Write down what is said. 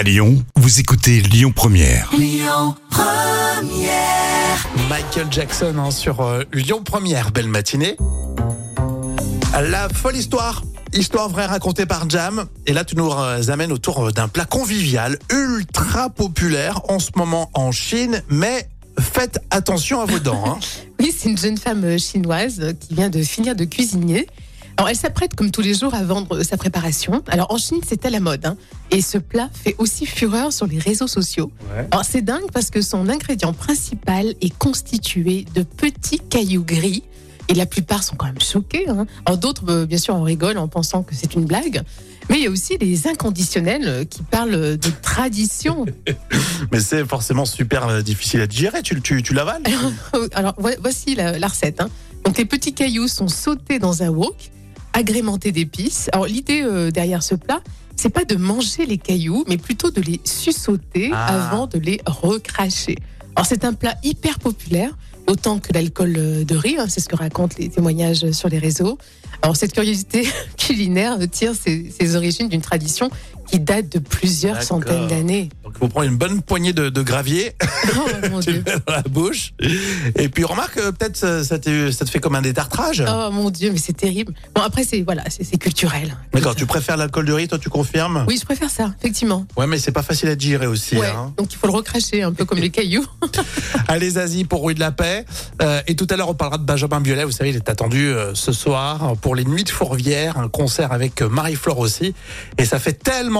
À Lyon, vous écoutez Lyon Première. Michael Jackson hein, sur euh, Lyon Première. Belle matinée. La folle histoire. Histoire vraie racontée par Jam. Et là, tu nous amènes autour d'un plat convivial ultra populaire en ce moment en Chine. Mais faites attention à vos dents. hein. Oui, c'est une jeune femme euh, chinoise euh, qui vient de finir de cuisiner. Alors, elle s'apprête comme tous les jours à vendre sa préparation. Alors, en Chine, c'est à la mode. hein. Et ce plat fait aussi fureur sur les réseaux sociaux. Alors, c'est dingue parce que son ingrédient principal est constitué de petits cailloux gris. Et la plupart sont quand même choqués. hein. Alors, d'autres, euh, bien sûr, en rigolent en pensant que c'est une blague. Mais il y a aussi les inconditionnels euh, qui parlent de tradition. Mais c'est forcément super euh, difficile à digérer. Tu, tu, tu l'avales? Alors, vo- voici la, la recette. hein. Donc, les petits cailloux sont sautés dans un wok, agrémentés d'épices. Alors, l'idée euh, derrière ce plat, c'est pas de manger les cailloux, mais plutôt de les sussauter Ah. avant de les recracher. Alors, c'est un plat hyper populaire, autant que l'alcool euh, de riz. hein, c'est ce que racontent les témoignages sur les réseaux. Alors, cette curiosité culinaire tire ses, ses origines d'une tradition qui date de plusieurs centaines d'années. Donc, il faut prendre une bonne poignée de, de gravier. Oh, mon tu le Dieu. mets dans la bouche. Et puis, remarque, euh, peut-être ça, ça te, ça te fait comme un détartrage. Oh mon Dieu, mais c'est terrible. Bon, après, c'est voilà, c'est c'est culturel. D'accord, tu préfères l'alcool de riz, toi, tu confirmes? Oui, je préfère ça, effectivement. Ouais, mais c'est pas facile à digérer aussi. Ouais, hein. donc il faut le recracher, un peu comme les cailloux. Allez, Zazie, pour Rue de la Paix. Euh, et tout à l'heure, on parlera de Benjamin Biolay. Vous savez, il est attendu euh, ce soir pour les Nuits de Fourvière, un concert avec Marie-Flore aussi. Et ça fait tellement